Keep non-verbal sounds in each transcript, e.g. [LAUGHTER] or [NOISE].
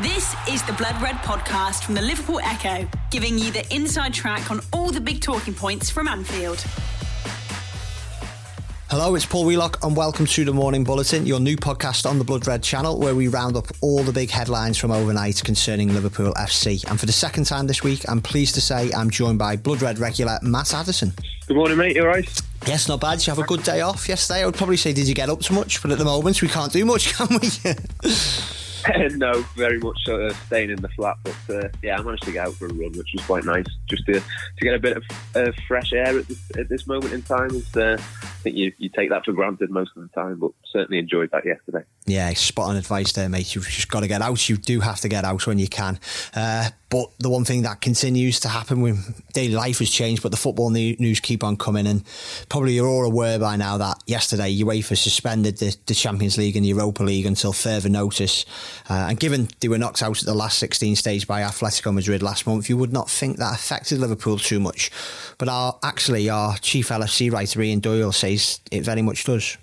This is the Blood Red podcast from the Liverpool Echo, giving you the inside track on all the big talking points from Anfield. Hello, it's Paul Wheelock, and welcome to the Morning Bulletin, your new podcast on the Blood Red channel, where we round up all the big headlines from overnight concerning Liverpool FC. And for the second time this week, I'm pleased to say I'm joined by Blood Red regular Matt Addison. Good morning, mate. You all right? Yes, not bad. Did you have a good day off yesterday? I would probably say, did you get up too much? But at the moment, we can't do much, [LAUGHS] can we? [LAUGHS] [LAUGHS] no, very much uh, staying in the flat. But uh, yeah, I managed to get out for a run, which was quite nice, just to, to get a bit of uh, fresh air at this, at this moment in time. Is, uh, I think you, you take that for granted most of the time, but certainly enjoyed that yesterday. Yeah, spot on advice there, mate. You've just got to get out. You do have to get out when you can. Uh, but the one thing that continues to happen when daily life has changed, but the football news keep on coming. And probably you're all aware by now that yesterday UEFA suspended the, the Champions League and Europa League until further notice. Uh, and given they were knocked out at the last 16 stage by Atletico Madrid last month, you would not think that affected Liverpool too much. But our, actually, our chief LFC writer, Ian Doyle, says it very much does.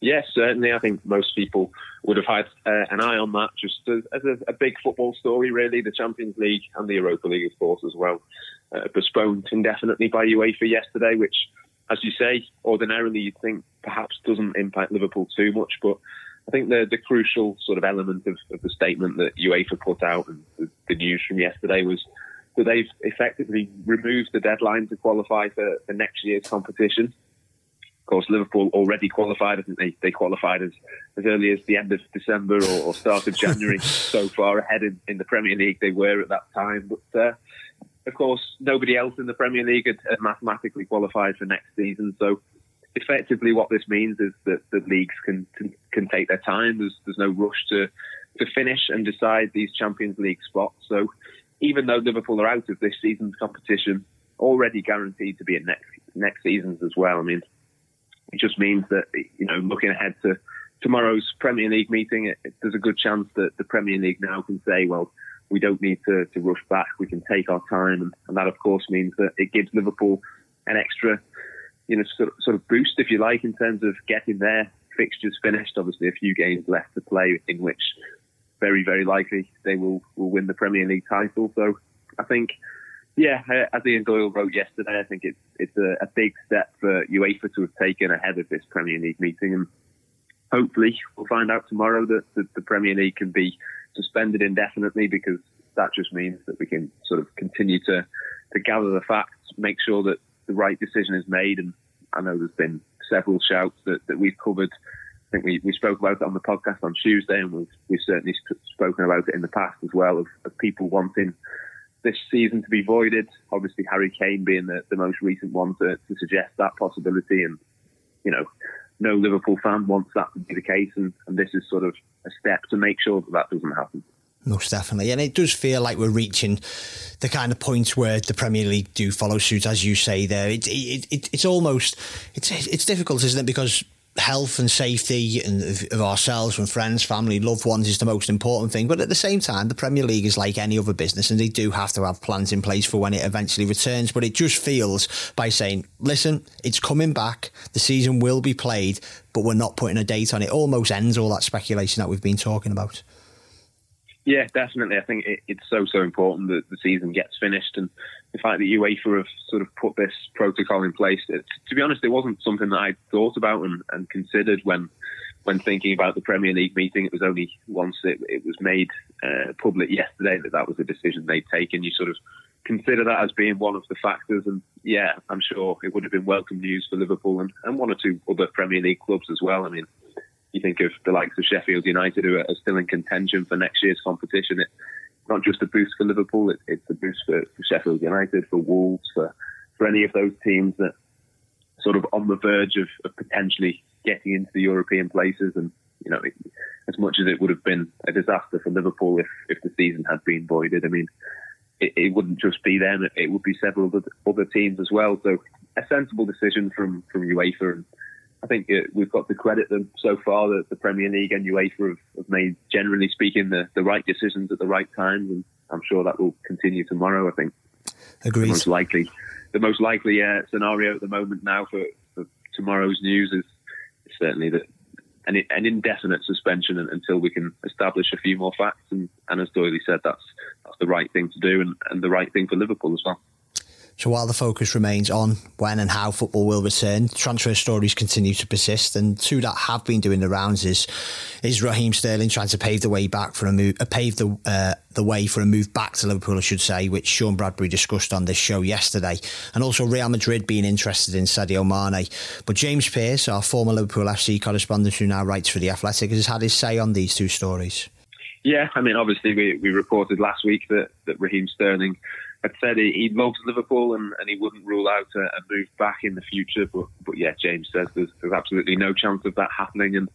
Yes, certainly. I think most people would have had uh, an eye on that just as, as a, a, big football story, really. The Champions League and the Europa League, of course, as well. Uh, postponed indefinitely by UEFA yesterday, which, as you say, ordinarily you'd think perhaps doesn't impact Liverpool too much. But I think the, the crucial sort of element of, of the statement that UEFA put out and the, the, news from yesterday was that they've effectively removed the deadline to qualify for, for next year's competition. Of course, Liverpool already qualified. I think they, they qualified as, as early as the end of December or, or start of January. [LAUGHS] so far ahead in, in the Premier League they were at that time. But uh, of course, nobody else in the Premier League had, had, mathematically qualified for next season. So effectively, what this means is that the leagues can can take their time. There's there's no rush to to finish and decide these Champions League spots. So even though Liverpool are out of this season's competition, already guaranteed to be in next next season's as well. I mean, it just means that you know, looking ahead to tomorrow's Premier League meeting, it, it, there's a good chance that the Premier League now can say, well, we don't need to, to rush back. We can take our time, and, and, that, of course, means that it gives Liverpool an extra, you know, sort of, sort of boost, if you like, in terms of getting their fixtures finished. Obviously, a few games left to play, in which very, very likely they will will win the Premier League title. So, I think yeah, uh, as Ian Doyle wrote yesterday, I think it's it's a, a, big step for UEFA to have taken ahead of this Premier League meeting, and hopefully we'll find out tomorrow that, the Premier League can be suspended indefinitely because that just means that we can sort of continue to to gather the facts, make sure that the right decision is made, and I know there's been several shouts that, that we've covered. I think we, we spoke about it on the podcast on Tuesday, and we've, we've certainly spoken about it in the past as well of, of people wanting this season to be voided. Obviously, Harry Kane being the, the most recent one to, to suggest that possibility. And, you know, no Liverpool fan wants that to be the case. And, and this is sort of a step to make sure that that doesn't happen. Most definitely. And it does feel like we're reaching the kind of point where the Premier League do follow suit, as you say there. It, it, it, it's almost, it's, it's difficult, isn't it? Because health and safety and of ourselves and friends, family, loved ones is the most important thing. But at the same time, the Premier League is like any other business and they do have to have plans in place for when it eventually returns. But it just feels by saying, listen, it's coming back. The season will be played, but we're not putting a date on it. Almost ends all that speculation that we've been talking about. Yeah, definitely. I think it, it's so so important that the season gets finished, and the fact that UEFA have sort of put this protocol in place. It, to be honest, it wasn't something that I thought about and, and, considered when when thinking about the Premier League meeting. It was only once it, it was made uh, public yesterday that that was a decision they'd taken. You sort of consider that as being one of the factors, and yeah, I'm sure it would have been welcome news for Liverpool and, and one or two other Premier League clubs as well. I mean you think of the likes of Sheffield United who are still in contention for next year's competition. It's not just a boost for Liverpool; it, it's a boost for, for, Sheffield United, for Wolves, for for any of those teams that sort of on the verge of, of potentially getting into the European places. And you know, it, as much as it would have been a disaster for Liverpool if if the season had been voided, I mean. It, it wouldn't just be them; it would be several other, other teams as well. So, a sensible decision from from UEFA, and I think it, uh, we've got to credit them so far that the Premier League and UEFA have, have made, generally speaking, the, the right decisions at the right times, and I'm sure that will continue tomorrow. I think. Agreed. The most likely, the most likely uh, scenario at the moment now for, for tomorrow's news is certainly that an, an indefinite suspension until we can establish a few more facts. And, and as Doyley said, that's that's the right thing to do and, and the right thing for Liverpool as well. So while the focus remains on when and how football will return, transfer stories continue to persist, and two that have been doing the rounds is is Raheem Sterling trying to pave the way back for a move, uh, pave the uh, the way for a move back to Liverpool, I should say, which Sean Bradbury discussed on this show yesterday, and also Real Madrid being interested in Sadio Mane. But James Pearce, our former Liverpool FC correspondent who now writes for the Athletic, has had his say on these two stories. Yeah, I mean, obviously we, we reported last week that, that Raheem Sterling had said he, he loves Liverpool and, and he wouldn't rule out a, a, move back in the future. But but yeah, James says there's, there's absolutely no chance of that happening, and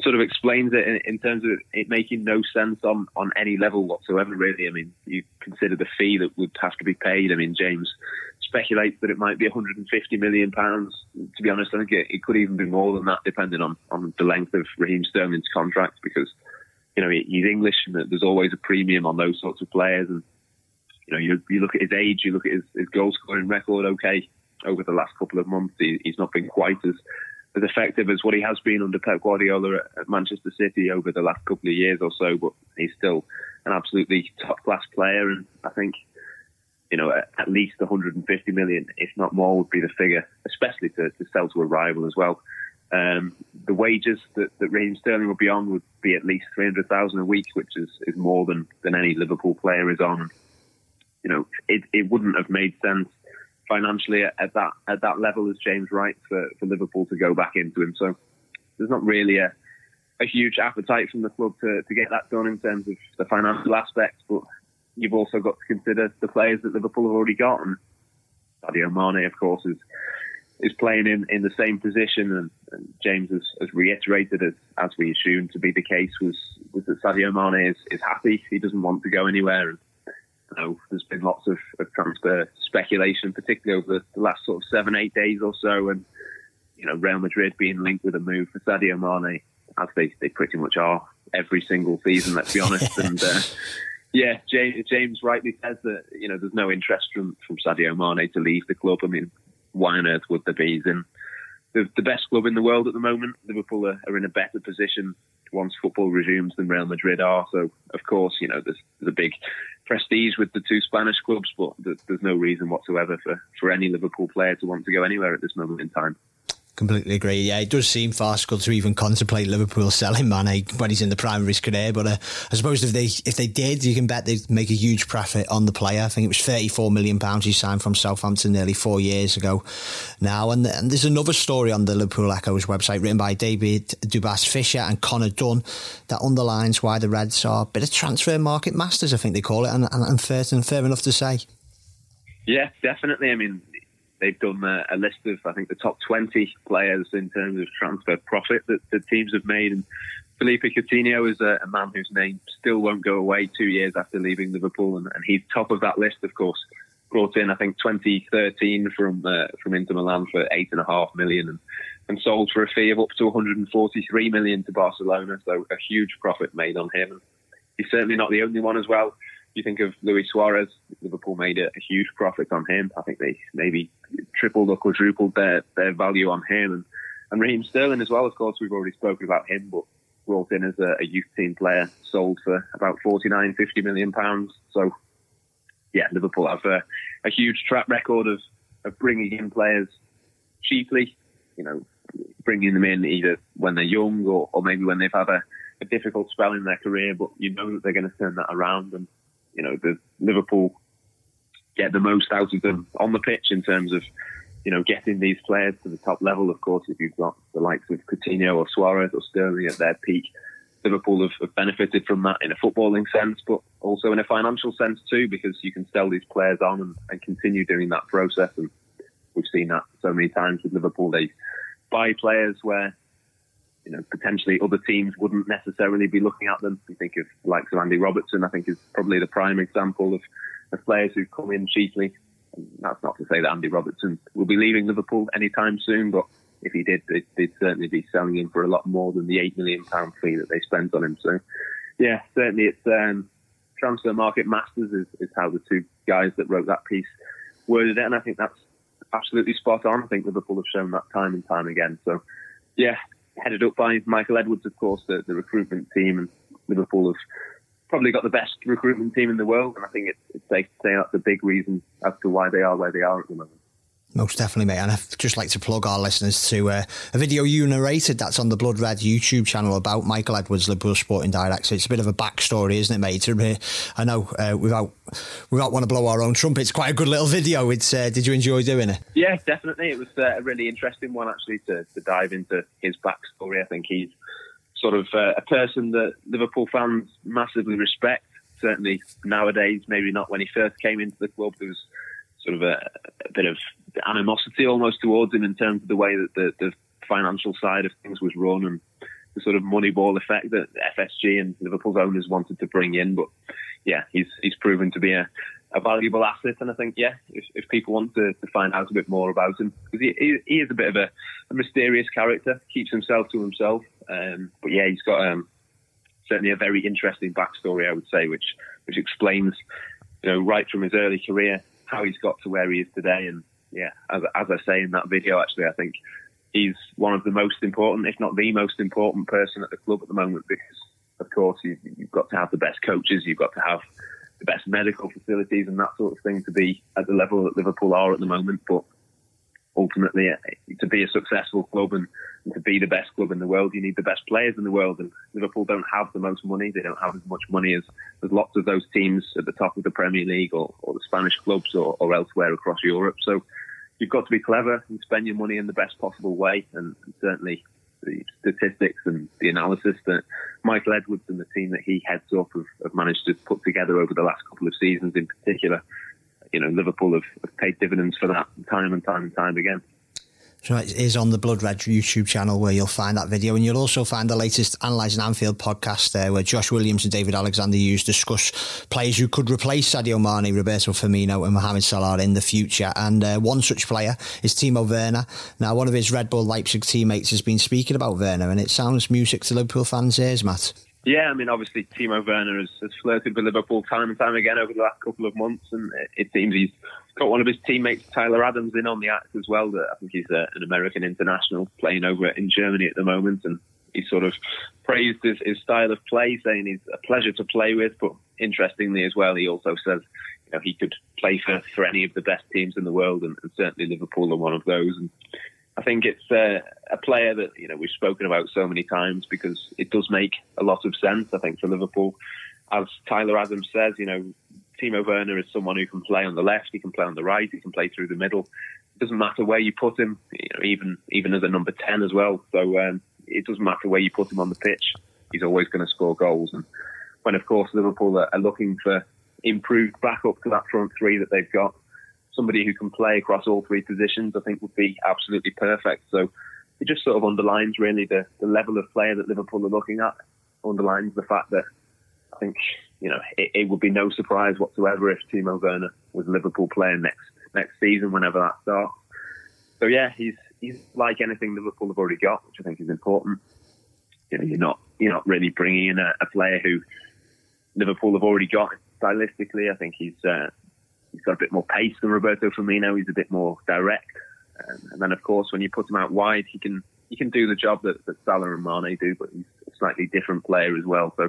sort of explains it in, in, terms of it making no sense on, on any level whatsoever. Really, I mean, you consider the fee that would have to be paid. I mean, James speculates that it might be 150 million pounds. To be honest, I think it, it could even be more than that, depending on on the length of Raheem Sterling's contract, because you know he's English and there's always a premium on those sorts of players and you know, you, you look at his age, you look at his, his goal scoring record. Okay, over the last couple of months, he, he's not been quite as as effective as what he has been under Pep Guardiola at, Manchester City over the last couple of years or so. But he's still an absolutely top class player, and I think you know at, at least 150 million, if not more, would be the figure, especially to, to sell to a rival as well. Um, the wages that, that Raheem Sterling would be on would be at least 300,000 a week, which is, is more than, than any Liverpool player is on you know, it, it wouldn't have made sense financially at, at, that at that level as James Wright for, for Liverpool to go back into him. So there's not really a, a huge appetite from the club to, to get that done in terms of the financial aspects, but you've also got to consider the players that Liverpool have already got. And Sadio Mane, of course, is is playing in, in the same position, and, and James has, has, reiterated, as as we assumed to be the case, was was that Sadio Mane is, is happy. He doesn't want to go anywhere. And know there's been lots of, of transfer speculation, particularly over the last sort of seven, eight days or so, and you know Real Madrid being linked with a move for Sadio Mane, as they, they pretty much are every single season. Let's be honest. [LAUGHS] and uh, yeah, James, James rightly says that you know there's no interest from from Sadio Mane to leave the club. I mean, why on earth would there be? He's in the, the best club in the world at the moment. Liverpool are, are in a better position once football resumes than Real Madrid are. So, of course, you know, there's, there's a big prestige with the two Spanish clubs, but there's no reason whatsoever for, for any Liverpool player to want to go anywhere at this moment in time. Completely agree. Yeah, it does seem farcical to even contemplate Liverpool selling Mane when he's in the prime of his career. But uh, I suppose if they if they did, you can bet they'd make a huge profit on the player. I think it was thirty four million pounds he signed from Southampton nearly four years ago now. And, and there's another story on the Liverpool Echo's website written by David Dubas Fisher and Connor Dunn that underlines why the Reds are a bit of transfer market masters. I think they call it, and, and, and fair and fair enough to say. Yeah, definitely. I mean, they've done a, a, list of, I think, the top 20 players in terms of transfer profit that the teams have made. And Philippe Coutinho is a, a, man whose name still won't go away two years after leaving Liverpool, and, and, he's top of that list, of course. Brought in, I think, 2013 from uh, from Inter Milan for eight and a half million, and, and sold for a fee of up to 143 million to Barcelona. So a huge profit made on him. He's certainly not the only one as well you think of Luis Suarez, Liverpool made a, huge profit on him. I think they maybe tripled or quadrupled their, their value on him. And, and Raheem Sterling as well, of course, we've already spoken about him, but brought in as a, a youth team player, sold for about 49, 50 million pounds. So, yeah, Liverpool have a, a huge track record of, of bringing in players cheaply, you know, bringing them in either when they're young or, or maybe when they've had a, a difficult spell in their career, but you know that they're going to turn that around. And you know, the Liverpool get the most out of them on the pitch in terms of, you know, getting these players to the top level. Of course, if you've got the likes of Coutinho or Suarez or Sterling at their peak, Liverpool have, have benefited from that in a footballing sense, but also in a financial sense too, because you can sell these players on and, and continue doing that process. And we've seen that so many times with Liverpool. They buy players where you know, potentially other teams wouldn't necessarily be looking at them. You think of the likes of Andy Robertson, I think is probably the prime example of, of players who've come in cheaply. And that's not to say that Andy Robertson will be leaving Liverpool anytime soon, but if he did, they'd, they'd certainly be selling him for a lot more than the eight million pound fee that they spent on him. So, yeah, certainly it's um, transfer market masters is, is how the two guys that wrote that piece worded it, and I think that's absolutely spot on. I think Liverpool have shown that time and time again. So, yeah, headed up by Michael Edwards, of course, the, the recruitment team, and Liverpool have probably got the best recruitment team in the world, and I think it's, it's safe to say that's a big reason as to why they are where they are at the moment. Most definitely, mate. And I'd just like to plug our listeners to uh, a video you narrated that's on the Blood Red YouTube channel about Michael Edwards, Liverpool Sporting Director. It's a bit of a backstory, isn't it, mate? I know uh, without without want to blow our own trumpet, it's quite a good little video. It's uh, did you enjoy doing it? Yeah, definitely. It was uh, a really interesting one actually to, to dive into his backstory. I think he's sort of uh, a person that Liverpool fans massively respect. Certainly nowadays, maybe not when he first came into the club. There was sort of a, a bit of animosity almost towards him in terms of the way that the, the financial side of things was run and the sort of money ball effect that FSG and Liverpool's owners wanted to bring in. But yeah, he's he's proven to be a, a valuable asset. And I think, yeah, if, if people want to, to, find out a bit more about him, because he, he, is a bit of a, a, mysterious character, keeps himself to himself. Um, but yeah, he's got um, certainly a very interesting backstory, I would say, which which explains, you know, right from his early career how he's got to where he is today. And yeah, as, as I say in that video, actually, I think he's one of the most important, if not the most important person at the club at the moment because, of course, you, you've got to have the best coaches, you've got to have the best medical facilities and that sort of thing to be at the level that Liverpool are at the moment. But ultimately, uh, to be a successful club and, and, to be the best club in the world, you need the best players in the world. And Liverpool don't have the most money. They don't have as much money as, as lots of those teams at the top of the Premier League or, or the Spanish clubs or, or, elsewhere across Europe. So you've got to be clever and spend your money in the best possible way. And, and certainly the statistics and the analysis that Michael Edwards and the team that he heads up have, have managed to put together over the last couple of seasons in particular you know, Liverpool have, have paid dividends for that time and time and time again. So it is on the Blood Red YouTube channel where you'll find that video, and you'll also find the latest Analysing Anfield podcast there, where Josh Williams and David Alexander Hughes discuss players who could replace Sadio Mane, Roberto Firmino, and Mohamed Salah in the future. And uh, one such player is Timo Werner. Now, one of his Red Bull Leipzig teammates has been speaking about Werner, and it sounds music to Liverpool fans' ears, Matt. Yeah, I mean, obviously Timo Werner has, has, flirted with Liverpool time and time again over the last couple of months, and it, seems he's got one of his teammates, Tyler Adams, in on the act as well. That I think he's a, an American international playing over in Germany at the moment, and he sort of praised his, his style of play, saying he's a pleasure to play with. But interestingly as well, he also says you know he could play for, for any of the best teams in the world, and, and certainly Liverpool are one of those. And I think it's uh, a player that you know we've spoken about so many times because it does make a lot of sense. I think for Liverpool, as Tyler Adams says, you know, Timo Werner is someone who can play on the left, he can play on the right, he can play through the middle. It doesn't matter where you put him, you know, even even as a number ten as well. So um, it doesn't matter where you put him on the pitch, he's always going to score goals. And when of course Liverpool are, are looking for improved backup to that front three that they've got somebody who can play across all three positions, I think would be absolutely perfect. So it just sort of underlines really the, the level of player that Liverpool are looking at, underlines the fact that I think, you know, it, it would be no surprise whatsoever if Timo Werner was Liverpool playing next next season, whenever that starts. So yeah, he's he's like anything Liverpool have already got, which I think is important. You know, you're not you're not really bringing in a, a player who Liverpool have already got stylistically. I think he's uh, he's got a bit more pace than Roberto Firmino. He's a bit more direct. Um, and then, of course, when you put him out wide, he can he can do the job that, that Salah and Mane do, but he's a slightly different player as well. So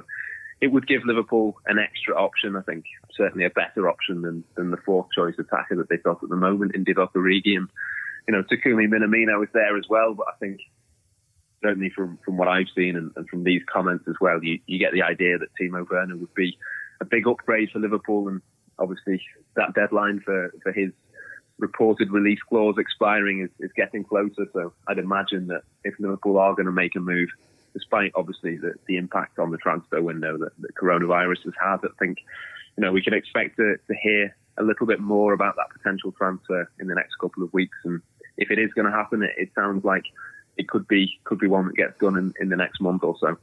it would give Liverpool an extra option. I think certainly a better option than, than the fourth choice attacker that they've got at the moment in Divock Origi. And you know, Takumi Minamino is there as well, but I think certainly from, from what I've seen and, and, from these comments as well, you, you get the idea that Timo Werner would be a big upgrade for Liverpool and obviously that deadline for, for his reported release clause expiring is, is getting closer. So I'd imagine that if Liverpool are going to make a move, despite obviously the, the impact on the transfer window that, that coronavirus has had, I think you know we can expect to, to hear a little bit more about that potential transfer in the next couple of weeks. And if it is going to happen, it, it sounds like it could be could be one that gets done in, in the next month or so.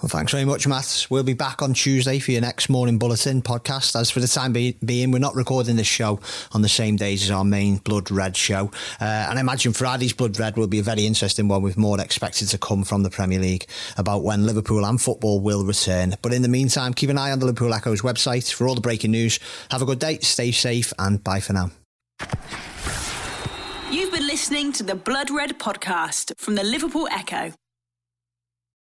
Well, thanks very much, Matt. We'll be back on Tuesday for your next morning bulletin podcast. As for the time be- being, we're not recording this show on the same days as our main Blood Red show. Uh, and I imagine Friday's Blood Red will be a very interesting one with more expected to come from the Premier League about when Liverpool and football will return. But in the meantime, keep an eye on the Liverpool Echo's website for all the breaking news. Have a good day, stay safe, and bye for now. Listening to the Blood Red podcast from the Liverpool Echo.